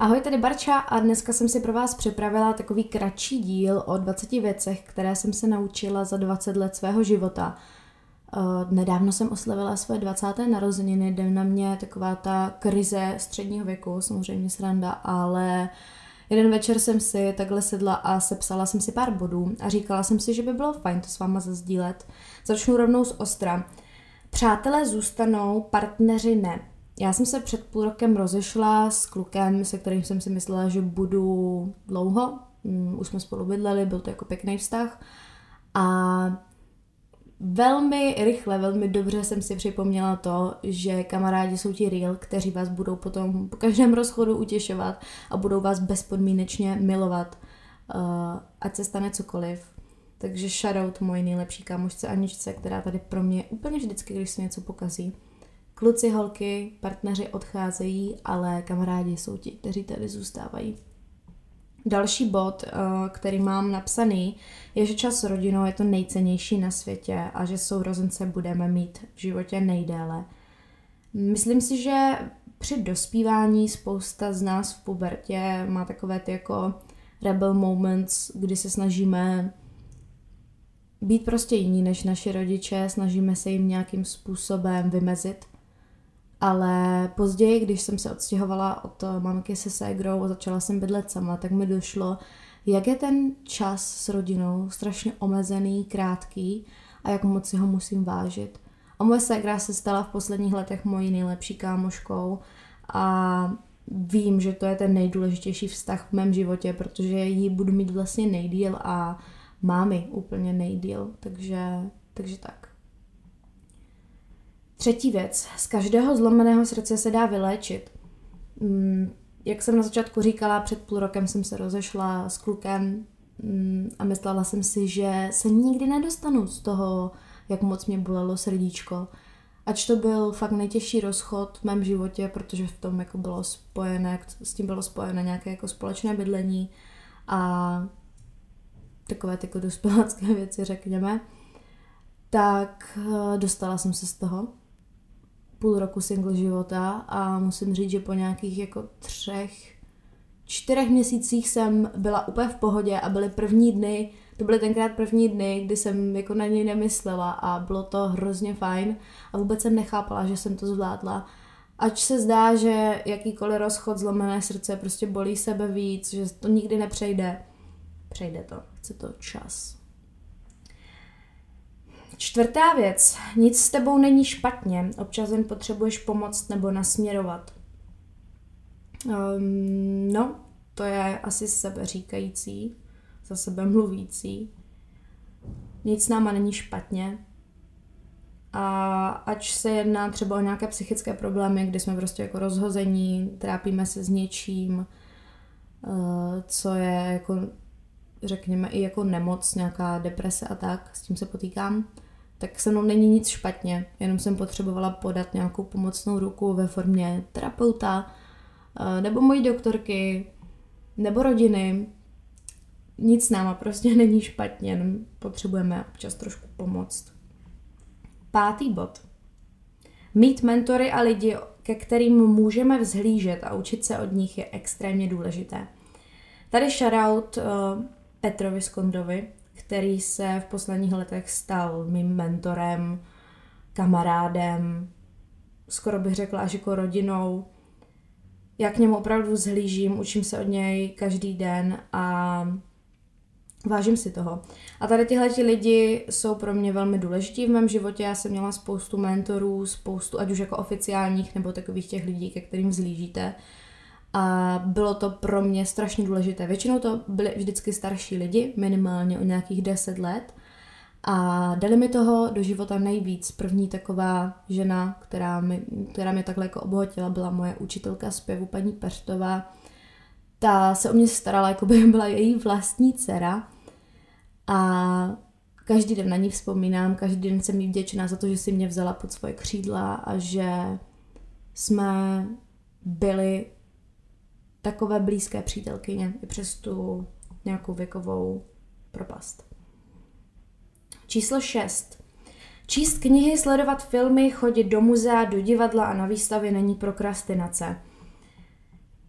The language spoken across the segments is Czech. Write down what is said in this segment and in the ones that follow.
Ahoj, tady Barča a dneska jsem si pro vás připravila takový kratší díl o 20 věcech, které jsem se naučila za 20 let svého života. Uh, nedávno jsem oslavila své 20. narozeniny, jde na mě taková ta krize středního věku, samozřejmě sranda, ale jeden večer jsem si takhle sedla a sepsala jsem si pár bodů a říkala jsem si, že by bylo fajn to s váma zazdílet. Začnu rovnou z ostra. Přátelé zůstanou, partneři ne. Já jsem se před půl rokem rozešla s klukem, se kterým jsem si myslela, že budu dlouho. Mm, už jsme spolu bydleli, byl to jako pěkný vztah. A velmi rychle, velmi dobře jsem si připomněla to, že kamarádi jsou ti real, kteří vás budou potom po každém rozchodu utěšovat a budou vás bezpodmínečně milovat, uh, ať se stane cokoliv. Takže shoutout moji nejlepší kámošce Aničce, která tady pro mě úplně vždycky, když se něco pokazí. Kluci, holky, partneři odcházejí, ale kamarádi jsou ti, kteří tady zůstávají. Další bod, eh, který mám napsaný, je, že čas s rodinou je to nejcennější na světě a že sourozence budeme mít v životě nejdéle. Myslím si, že při dospívání spousta z nás v pubertě má takové ty jako rebel moments, kdy se snažíme být prostě jiní než naši rodiče, snažíme se jim nějakým způsobem vymezit – ale později, když jsem se odstěhovala od mamky se ségrou a začala jsem bydlet sama, tak mi došlo, jak je ten čas s rodinou strašně omezený, krátký a jak moc si ho musím vážit. A moje ségra se stala v posledních letech mojí nejlepší kámoškou a vím, že to je ten nejdůležitější vztah v mém životě, protože ji budu mít vlastně nejdíl a mámy úplně nejdíl, takže, takže tak. Třetí věc. Z každého zlomeného srdce se dá vyléčit. Mm, jak jsem na začátku říkala, před půl rokem jsem se rozešla s klukem mm, a myslela jsem si, že se nikdy nedostanu z toho, jak moc mě bolelo srdíčko. Ač to byl fakt nejtěžší rozchod v mém životě, protože v tom jako bylo spojené, s tím bylo spojené nějaké jako společné bydlení a takové ty jako dospělácké věci, řekněme, tak eh, dostala jsem se z toho půl roku single života a musím říct, že po nějakých jako třech, čtyřech měsících jsem byla úplně v pohodě a byly první dny, to byly tenkrát první dny, kdy jsem jako na něj nemyslela a bylo to hrozně fajn a vůbec jsem nechápala, že jsem to zvládla. Ač se zdá, že jakýkoliv rozchod, zlomené srdce prostě bolí sebe víc, že to nikdy nepřejde, přejde to, chce to čas. Čtvrtá věc. Nic s tebou není špatně. Občas jen potřebuješ pomoct nebo nasměrovat. Um, no, to je asi sebe říkající, za sebe mluvící. Nic s náma není špatně. A ať se jedná třeba o nějaké psychické problémy, kdy jsme prostě jako rozhození, trápíme se s něčím, uh, co je jako, řekněme, i jako nemoc, nějaká deprese a tak, s tím se potýkám tak se mnou není nic špatně, jenom jsem potřebovala podat nějakou pomocnou ruku ve formě terapeuta, eh, nebo mojí doktorky, nebo rodiny. Nic s náma prostě není špatně, jenom potřebujeme občas trošku pomoct. Pátý bod. Mít mentory a lidi, ke kterým můžeme vzhlížet a učit se od nich je extrémně důležité. Tady shoutout uh, Petrovi Skondovi, který se v posledních letech stal mým mentorem, kamarádem, skoro bych řekla až jako rodinou. Já k němu opravdu zhlížím, učím se od něj každý den a vážím si toho. A tady tyhle lidi jsou pro mě velmi důležití v mém životě. Já jsem měla spoustu mentorů, spoustu, ať už jako oficiálních nebo takových těch lidí, ke kterým zlížíte. A bylo to pro mě strašně důležité. Většinou to byli vždycky starší lidi, minimálně o nějakých 10 let. A dali mi toho do života nejvíc. První taková žena, která, mi, která mě takhle jako obohatila, byla moje učitelka zpěvu paní Perštová. Ta se o mě starala, jako by byla její vlastní dcera. A každý den na ní vzpomínám, každý den jsem jí vděčná za to, že si mě vzala pod svoje křídla a že jsme byli takové blízké přítelkyně i přes tu nějakou věkovou propast. Číslo 6. Číst knihy, sledovat filmy, chodit do muzea, do divadla a na výstavy není prokrastinace.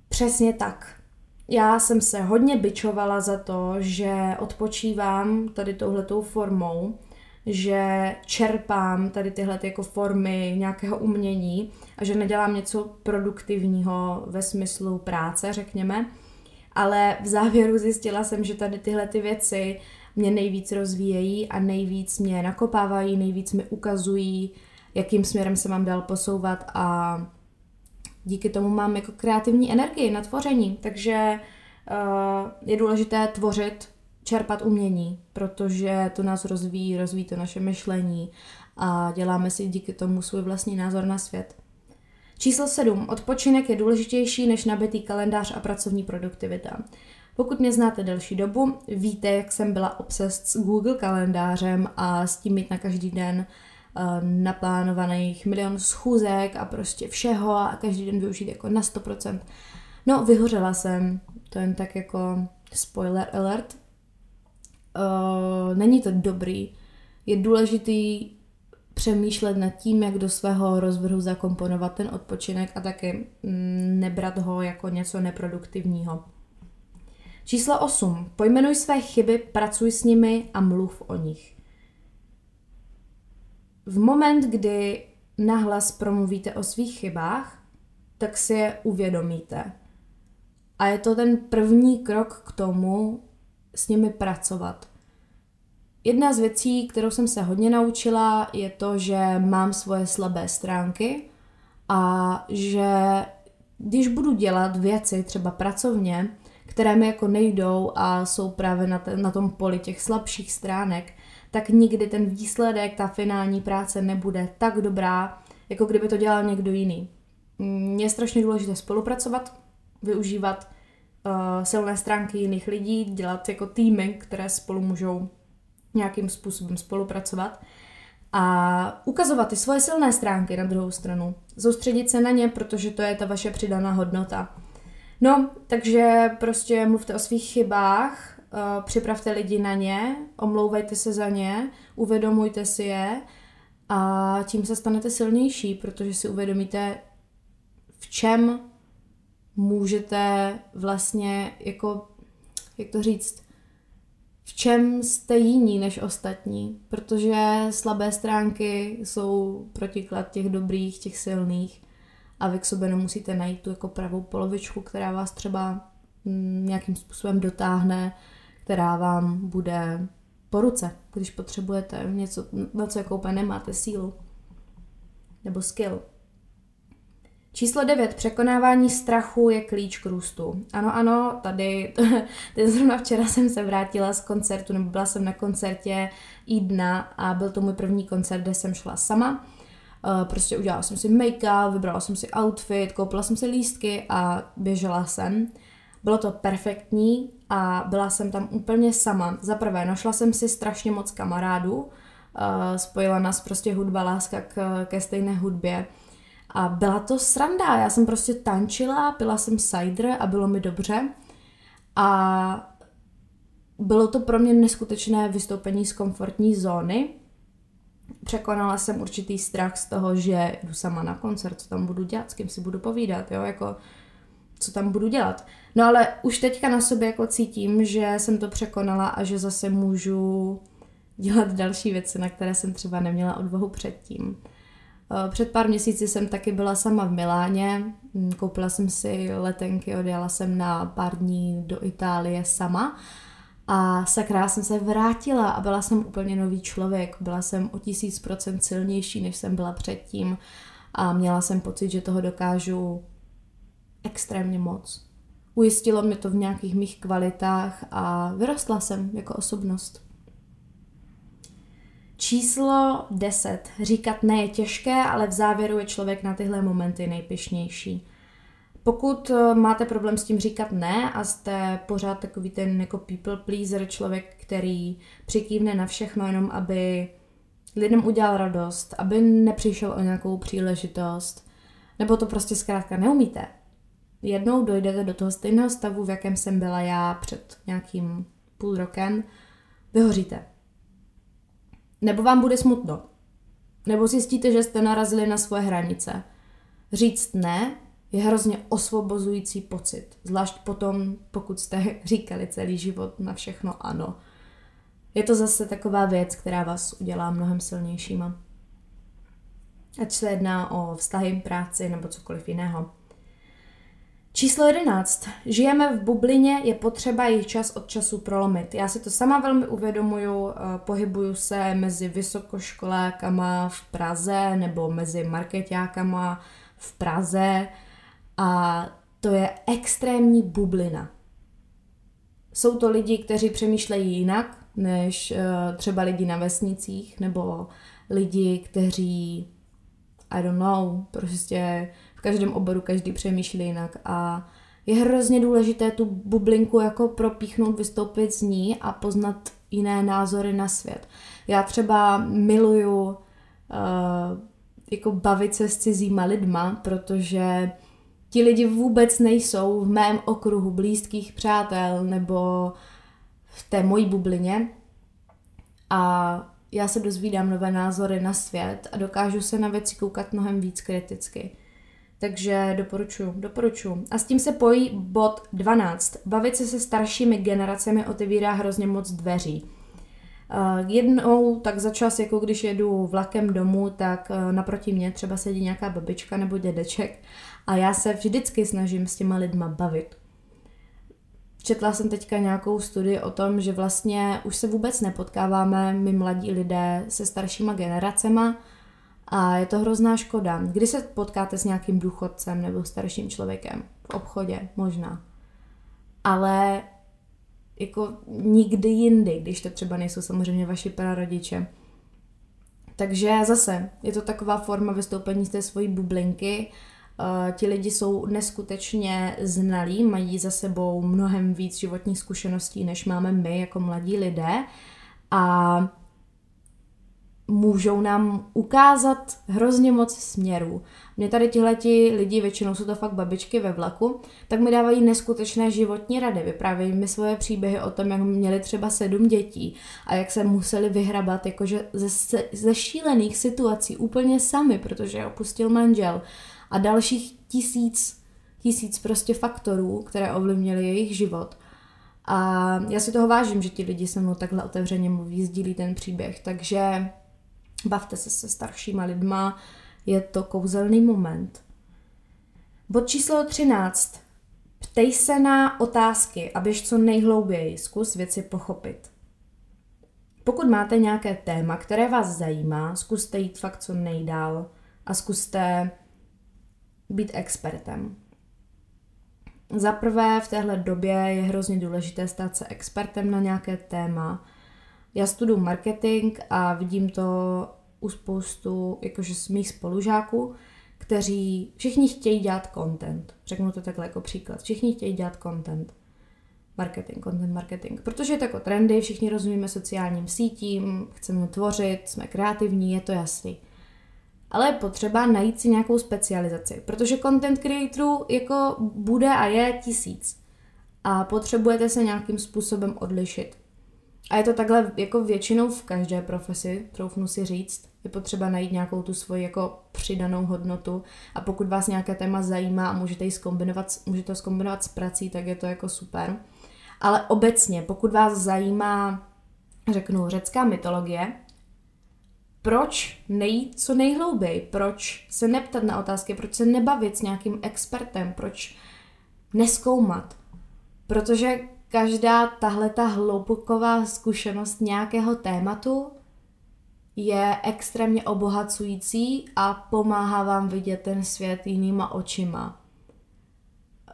Přesně tak. Já jsem se hodně bičovala za to, že odpočívám tady touhletou formou, že čerpám tady tyhle jako formy nějakého umění a že nedělám něco produktivního ve smyslu práce, řekněme. Ale v závěru zjistila jsem, že tady tyhle ty věci mě nejvíc rozvíjejí a nejvíc mě nakopávají, nejvíc mi ukazují, jakým směrem se mám dál posouvat a díky tomu mám jako kreativní energii na tvoření. Takže uh, je důležité tvořit čerpat umění, protože to nás rozvíjí, rozvíjí to naše myšlení a děláme si díky tomu svůj vlastní názor na svět. Číslo 7. Odpočinek je důležitější než nabitý kalendář a pracovní produktivita. Pokud mě znáte delší dobu, víte, jak jsem byla obsest s Google kalendářem a s tím mít na každý den uh, naplánovaných milion schůzek a prostě všeho a každý den využít jako na 100%. No, vyhořela jsem, to jen tak jako spoiler alert, uh, není to dobrý. Je důležitý přemýšlet nad tím, jak do svého rozvrhu zakomponovat ten odpočinek a taky mm, nebrat ho jako něco neproduktivního. Číslo 8. Pojmenuj své chyby, pracuj s nimi a mluv o nich. V moment, kdy nahlas promluvíte o svých chybách, tak si je uvědomíte. A je to ten první krok k tomu, s nimi pracovat. Jedna z věcí, kterou jsem se hodně naučila, je to, že mám svoje slabé stránky a že když budu dělat věci třeba pracovně, které mi jako nejdou a jsou právě na, te, na tom poli těch slabších stránek, tak nikdy ten výsledek, ta finální práce nebude tak dobrá, jako kdyby to dělal někdo jiný. Je strašně důležité spolupracovat, využívat uh, silné stránky jiných lidí, dělat jako týmy, které spolu můžou nějakým způsobem spolupracovat a ukazovat ty svoje silné stránky na druhou stranu. Soustředit se na ně, protože to je ta vaše přidaná hodnota. No, takže prostě mluvte o svých chybách, uh, připravte lidi na ně, omlouvejte se za ně, uvědomujte si je a tím se stanete silnější, protože si uvědomíte, v čem můžete vlastně jako, jak to říct, v čem jste jiní než ostatní, protože slabé stránky jsou protiklad těch dobrých, těch silných a vy k sobě nemusíte najít tu jako pravou polovičku, která vás třeba mm, nějakým způsobem dotáhne, která vám bude po ruce, když potřebujete něco, na co jako úplně nemáte sílu nebo skill. Číslo 9. Překonávání strachu je klíč k růstu. Ano, ano, tady, tady zrovna včera jsem se vrátila z koncertu, nebo byla jsem na koncertě i dna a byl to můj první koncert, kde jsem šla sama. Uh, prostě udělala jsem si make-up, vybrala jsem si outfit, koupila jsem si lístky a běžela jsem. Bylo to perfektní a byla jsem tam úplně sama. Za prvé, našla jsem si strašně moc kamarádů, uh, spojila nás prostě hudba, láska k, ke stejné hudbě a byla to sranda, já jsem prostě tančila, pila jsem cider a bylo mi dobře. A bylo to pro mě neskutečné vystoupení z komfortní zóny. Překonala jsem určitý strach z toho, že jdu sama na koncert, co tam budu dělat, s kým si budu povídat, jo, jako co tam budu dělat. No ale už teďka na sobě jako cítím, že jsem to překonala a že zase můžu dělat další věci, na které jsem třeba neměla odvahu předtím. Eh, před pár měsíci jsem taky byla sama v Miláně, hm, koupila jsem si letenky, odjela jsem na pár dní do Itálie sama a sakra jsem se vrátila a byla jsem úplně nový člověk, byla jsem o tisíc procent silnější, než jsem byla předtím a měla jsem pocit, že toho dokážu extrémně moc. Ujistilo mě to v nějakých mých kvalitách a vyrostla jsem jako osobnost. Číslo 10. Říkat ne je těžké, ale v závěru je člověk na tyhle momenty nejpišnější. Pokud eh, máte problém s tím říkat ne a jste pořád takový ten jako people pleaser, člověk, který přikývne na všechno jenom, aby lidem udělal radost, aby nepřišel o nějakou příležitost, nebo to prostě zkrátka neumíte. Jednou dojdete do toho stejného stavu, v jakém jsem byla já před nějakým půl rokem, vyhoříte nebo vám bude smutno. Nebo zjistíte, že jste narazili na svoje hranice. Říct ne je hrozně osvobozující pocit. Zvlášť potom, pokud jste říkali celý život na všechno ano. Je to zase taková věc, která vás udělá mnohem silnějšíma. Ať se jedná o vztahy, práci nebo cokoliv jiného. Číslo 11. Žijeme v bublině, je potřeba jejich čas od času prolomit. Já si to sama velmi uvědomuju, eh, pohybuju se mezi vysokoškolákama v Praze nebo mezi marketákama v Praze a to je extrémní bublina. Jsou to lidi, kteří přemýšlejí jinak než uh, třeba lidi na vesnicích nebo lidi, kteří I don't know, prostě v každém oboru každý přemýšlí jinak a je hrozně důležité tu bublinku jako propíchnout, vystoupit z ní a poznat jiné názory na svět. Já třeba miluju uh, jako bavit se s cizíma lidma, protože ti lidi vůbec nejsou v mém okruhu blízkých přátel nebo v té mojí bublině a já se dozvídám nové názory na svět a dokážu se na věci koukat mnohem víc kriticky. Takže doporučuji, doporučuji. A s tím se pojí bod 12. Bavit se se staršími generacemi otevírá hrozně moc dveří. Uh, jednou tak za čas, jako když jedu vlakem domů, tak uh, naproti mě třeba sedí nějaká babička nebo dědeček a já se vždycky snažím s těma lidma bavit. Četla jsem teďka nějakou studii o tom, že vlastně už se vůbec nepotkáváme my mladí lidé se staršíma generacema a je to hrozná škoda. Kdy se potkáte s nějakým důchodcem nebo starším člověkem? V obchodě, možná. Ale jako nikdy jindy, když to třeba nejsou samozřejmě vaši prarodiče. Takže zase je to taková forma vystoupení z té svojí bublinky Uh, ti lidi jsou neskutečně znalí, mají za sebou mnohem víc životních zkušeností, než máme my jako mladí lidé a můžou nám ukázat hrozně moc směrů. Mě tady tihleti lidi, většinou jsou to fakt babičky ve vlaku, tak mi dávají neskutečné životní rady. Vyprávějí mi svoje příběhy o tom, jak měli třeba sedm dětí a jak se museli vyhrabat jakože ze, ze šílených situací úplně sami, protože opustil manžel a dalších tisíc, tisíc prostě faktorů, které ovlivnily jejich život. A já si toho vážím, že ti lidi se mnou takhle otevřeně mluví, sdílí ten příběh, takže bavte se se staršíma lidma, je to kouzelný moment. Bod číslo 13. Ptej se na otázky a běž co nejhlouběji, zkus věci pochopit. Pokud máte nějaké téma, které vás zajímá, zkuste jít fakt co nejdál a zkuste být expertem. Za prvé v téhle době je hrozně důležité stát se expertem na nějaké téma. Já studuju marketing a vidím to u spoustu jakože z mých spolužáků, kteří všichni chtějí dělat content. Řeknu to takhle jako příklad. Všichni chtějí dělat content. Marketing, content marketing. Protože je to jako trendy, všichni rozumíme sociálním sítím, chceme tvořit, jsme kreativní, je to jasný ale je potřeba najít si nějakou specializaci, protože content creatorů jako bude a je tisíc a potřebujete se nějakým způsobem odlišit. A je to takhle jako většinou v každé profesi, troufnu si říct, je potřeba najít nějakou tu svoji jako přidanou hodnotu. A pokud vás nějaké téma zajímá a můžete ji zkombinovat, můžete to zkombinovat s prací, tak je to jako super. Ale obecně, pokud vás zajímá, řeknu, řecká mytologie, proč nejít co nejhlouběji, proč se neptat na otázky, proč se nebavit s nějakým expertem, proč neskoumat. Protože každá tahle ta hlouboková zkušenost nějakého tématu je extrémně obohacující a pomáhá vám vidět ten svět jinýma očima.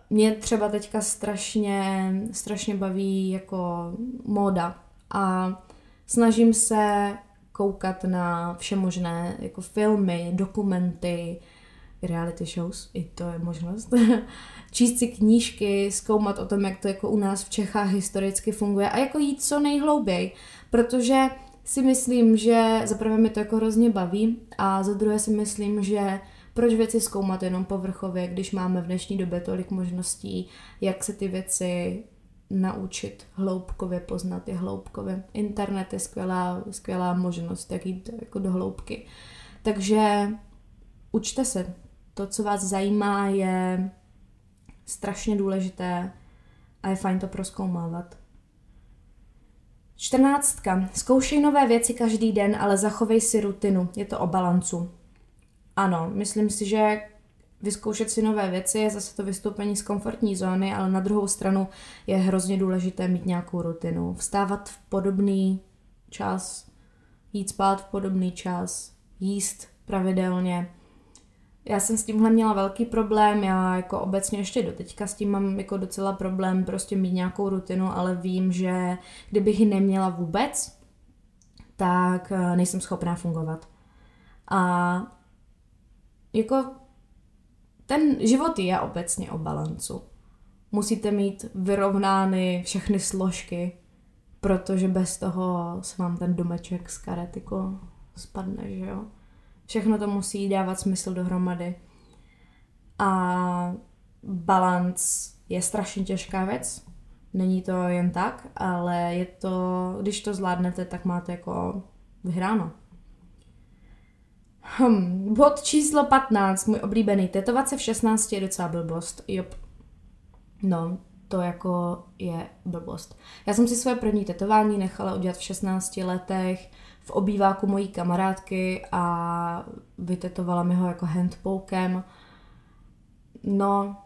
Mě třeba teďka strašně, strašně baví jako móda a snažím se koukat na vše možné, jako filmy, dokumenty, reality shows, i to je možnost, číst si knížky, zkoumat o tom, jak to jako u nás v Čechách historicky funguje a jako jít co nejhlouběji, protože si myslím, že za prvé mi to jako hrozně baví a za druhé si myslím, že proč věci zkoumat jenom povrchově, když máme v dnešní době tolik možností, jak se ty věci naučit hloubkově poznat je hloubkově. Internet je skvělá, skvělá možnost, jak jít jako do hloubky. Takže učte se, to, co vás zajímá, je strašně důležité a je fajn to proskoumávat. Čtrnáctka. Zkoušej nové věci každý den, ale zachovej si rutinu. Je to o balancu. Ano, myslím si, že vyzkoušet si nové věci je zase to vystoupení z komfortní zóny, ale na druhou stranu je hrozně důležité mít nějakou rutinu. Vstávat v podobný čas, jít spát v podobný čas, jíst pravidelně. Já jsem s tímhle měla velký problém, já jako obecně ještě doteďka s tím mám jako docela problém prostě mít nějakou rutinu, ale vím, že kdybych ji neměla vůbec, tak eh, nejsem schopná fungovat. A jako ten život je obecně o balancu. Musíte mít vyrovnány všechny složky, protože bez toho se vám ten domeček z karet jako spadne, že jo. Všechno to musí dávat smysl dohromady. A balans je strašně těžká věc. Není to jen tak, ale je to, když to zvládnete, tak máte jako vyhráno. Hm, bod číslo 15, můj oblíbený. Tetovat se v 16 je docela blbost. Jop. No, to jako je blbost. Já jsem si své první tetování nechala udělat v 16 letech v obýváku mojí kamarádky a vytetovala mi ho jako handpokem. No,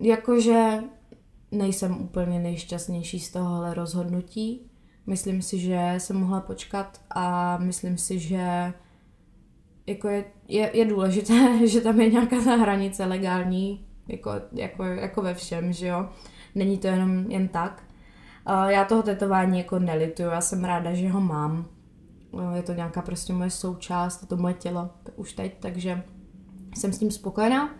jakože nejsem úplně nejšťastnější z tohohle rozhodnutí. Myslím si, že jsem mohla počkat a myslím si, že jako je, je, je důležité, že tam je nějaká ta hranice legální, jako, jako, jako ve všem, že jo. Není to jenom jen tak. Já toho tetování jako nelituju, já jsem ráda, že ho mám. Je to nějaká prostě moje součást, to moje tělo už teď, takže jsem s tím spokojená.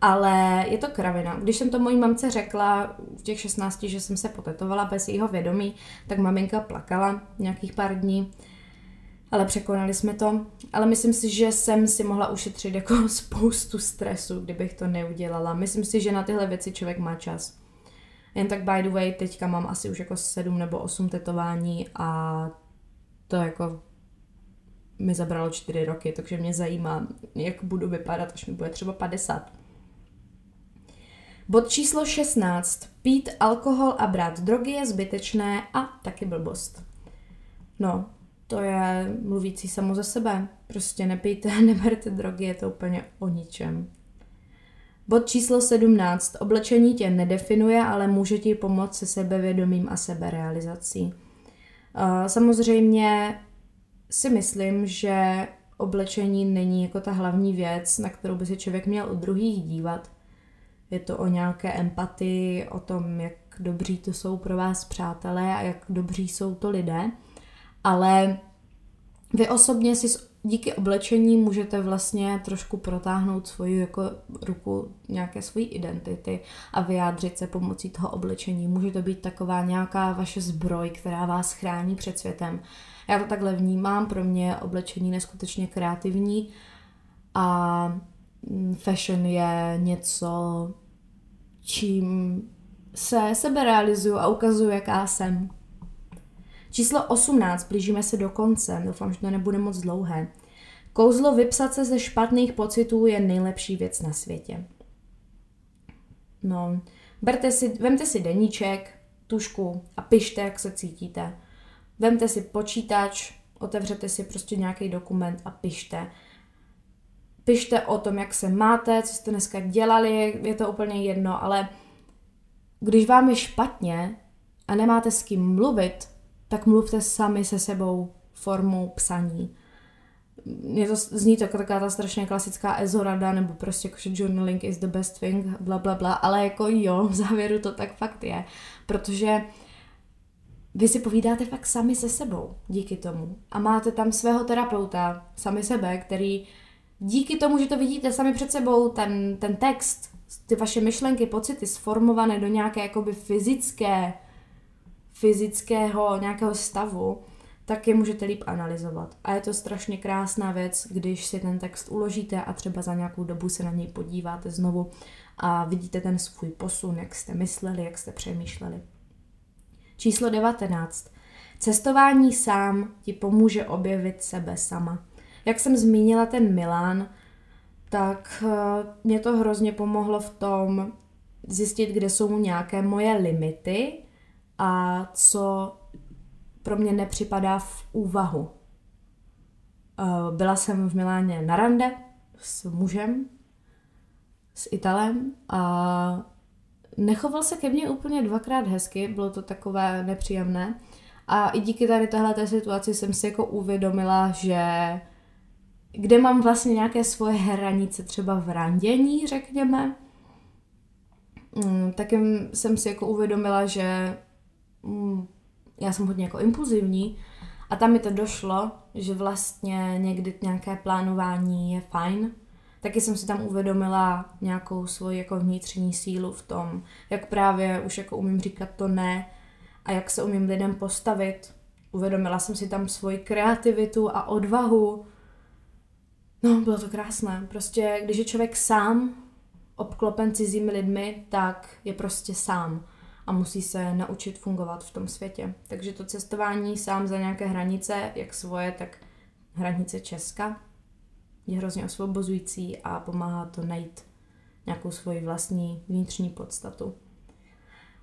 Ale je to kravina. Když jsem to mojí mamce řekla v těch 16, že jsem se potetovala bez jejího vědomí, tak maminka plakala nějakých pár dní ale překonali jsme to. Ale myslím si, že jsem si mohla ušetřit jako spoustu stresu, kdybych to neudělala. Myslím si, že na tyhle věci člověk má čas. Jen tak by the way, teďka mám asi už jako sedm nebo osm tetování a to jako mi zabralo čtyři roky, takže mě zajímá, jak budu vypadat, až mi bude třeba 50. Bod číslo 16. Pít alkohol a brát drogy je zbytečné a taky blbost. No, to je mluvící samo za sebe. Prostě nepijte, neberte drogy, je to úplně o ničem. Bod číslo 17. Oblečení tě nedefinuje, ale může ti pomoct se sebevědomím a seberealizací. Samozřejmě si myslím, že oblečení není jako ta hlavní věc, na kterou by se člověk měl u druhých dívat. Je to o nějaké empatii, o tom, jak dobří to jsou pro vás přátelé a jak dobří jsou to lidé ale vy osobně si díky oblečení můžete vlastně trošku protáhnout svoji jako ruku nějaké svojí identity a vyjádřit se pomocí toho oblečení. Může to být taková nějaká vaše zbroj, která vás chrání před světem. Já to takhle vnímám, pro mě oblečení neskutečně kreativní a mm, fashion je něco, čím se sebe realizuju a ukazuju, jaká jsem. Číslo 18, blížíme se do konce, doufám, že to nebude moc dlouhé. Kouzlo vypsat se ze špatných pocitů je nejlepší věc na světě. No, berte si, vemte si deníček, tušku a pište, jak se cítíte. Vemte si počítač, otevřete si prostě nějaký dokument a pište. Pište o tom, jak se máte, co jste dneska dělali, je to úplně jedno, ale když vám je špatně a nemáte s kým mluvit, mluvte sami se sebou formou psaní. Je to, zní to jako taková ta strašně klasická ezorada, nebo prostě jako, že journaling is the best thing, bla, bla, bla, ale jako jo, v závěru to tak fakt je, protože vy si povídáte fakt sami se sebou díky tomu a máte tam svého terapeuta, sami sebe, který díky tomu, že to vidíte sami před sebou, ten, ten text, ty vaše myšlenky, pocity sformované do nějaké jakoby fyzické fyzického nějakého stavu, tak je můžete líp analyzovat. A je to strašně krásná věc, když si ten text uložíte a třeba za nějakou dobu se na něj podíváte znovu a vidíte ten svůj posun, jak jste mysleli, jak jste přemýšleli. Číslo 19. Cestování sám ti pomůže objevit sebe sama. Jak jsem zmínila ten Milán, tak eh, mě to hrozně pomohlo v tom zjistit, kde jsou nějaké moje limity a co pro mě nepřipadá v úvahu. Eh, byla jsem v Miláně na rande s mužem, s Italem a nechoval se ke mně úplně dvakrát hezky, bylo to takové nepříjemné. A i díky tady téhle situaci jsem si jako uvědomila, že kde mám vlastně nějaké svoje hranice, třeba v randění, řekněme, mm, tak jsem si jako uvědomila, že mm, já jsem hodně jako impulzivní a tam mi to došlo, že vlastně někdy nějaké plánování je fajn. Taky jsem si tam uvědomila nějakou svoji jako vnitřní sílu v tom, jak právě už jako umím říkat to ne a jak se umím lidem postavit. Uvědomila jsem si tam svoji kreativitu a odvahu. No, bylo to krásné. Prostě, když je člověk sám, obklopen cizími lidmi, tak je prostě sám a musí se naučit fungovat v tom světě. Takže to cestování sám za nějaké hranice, jak svoje, tak hranice Česka, je hrozně osvobozující a pomáhá to najít nějakou svoji vlastní vnitřní podstatu.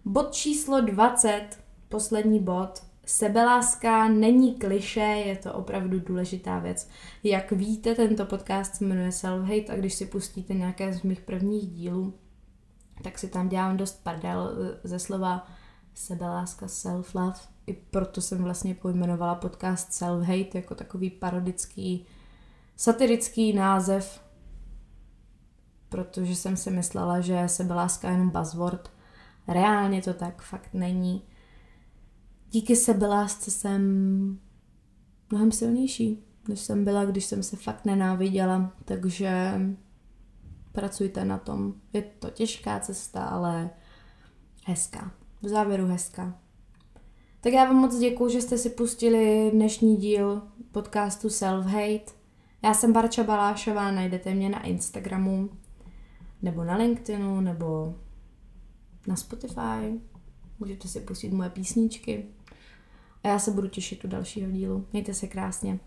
Bod číslo 20, poslední bod. Sebeláska není kliše, je to opravdu důležitá věc. Jak víte, tento podcast se jmenuje Self-Hate a když si pustíte nějaké z mých prvních dílů, tak si tam dělám dost pardel eh, ze slova sebeláska, self-love. I proto jsem vlastně pojmenovala podcast Self-Hate jako takový parodický, satirický název, protože jsem si myslela, že sebeláska je jenom buzzword. Reálně to tak fakt není. Díky sebelásce jsem mnohem silnější, než jsem byla, když jsem se fakt nenáviděla, takže pracujte na tom. Je to těžká cesta, ale hezká. V závěru hezká. Tak já vám moc děkuji, že jste si pustili dnešní díl podcastu Self-Hate. Já jsem Barča Balášová, najdete mě na Instagramu, nebo na LinkedInu, nebo na Spotify. Můžete si pustit moje písničky. A já se budu těšit u dalšího dílu. Mějte se krásně.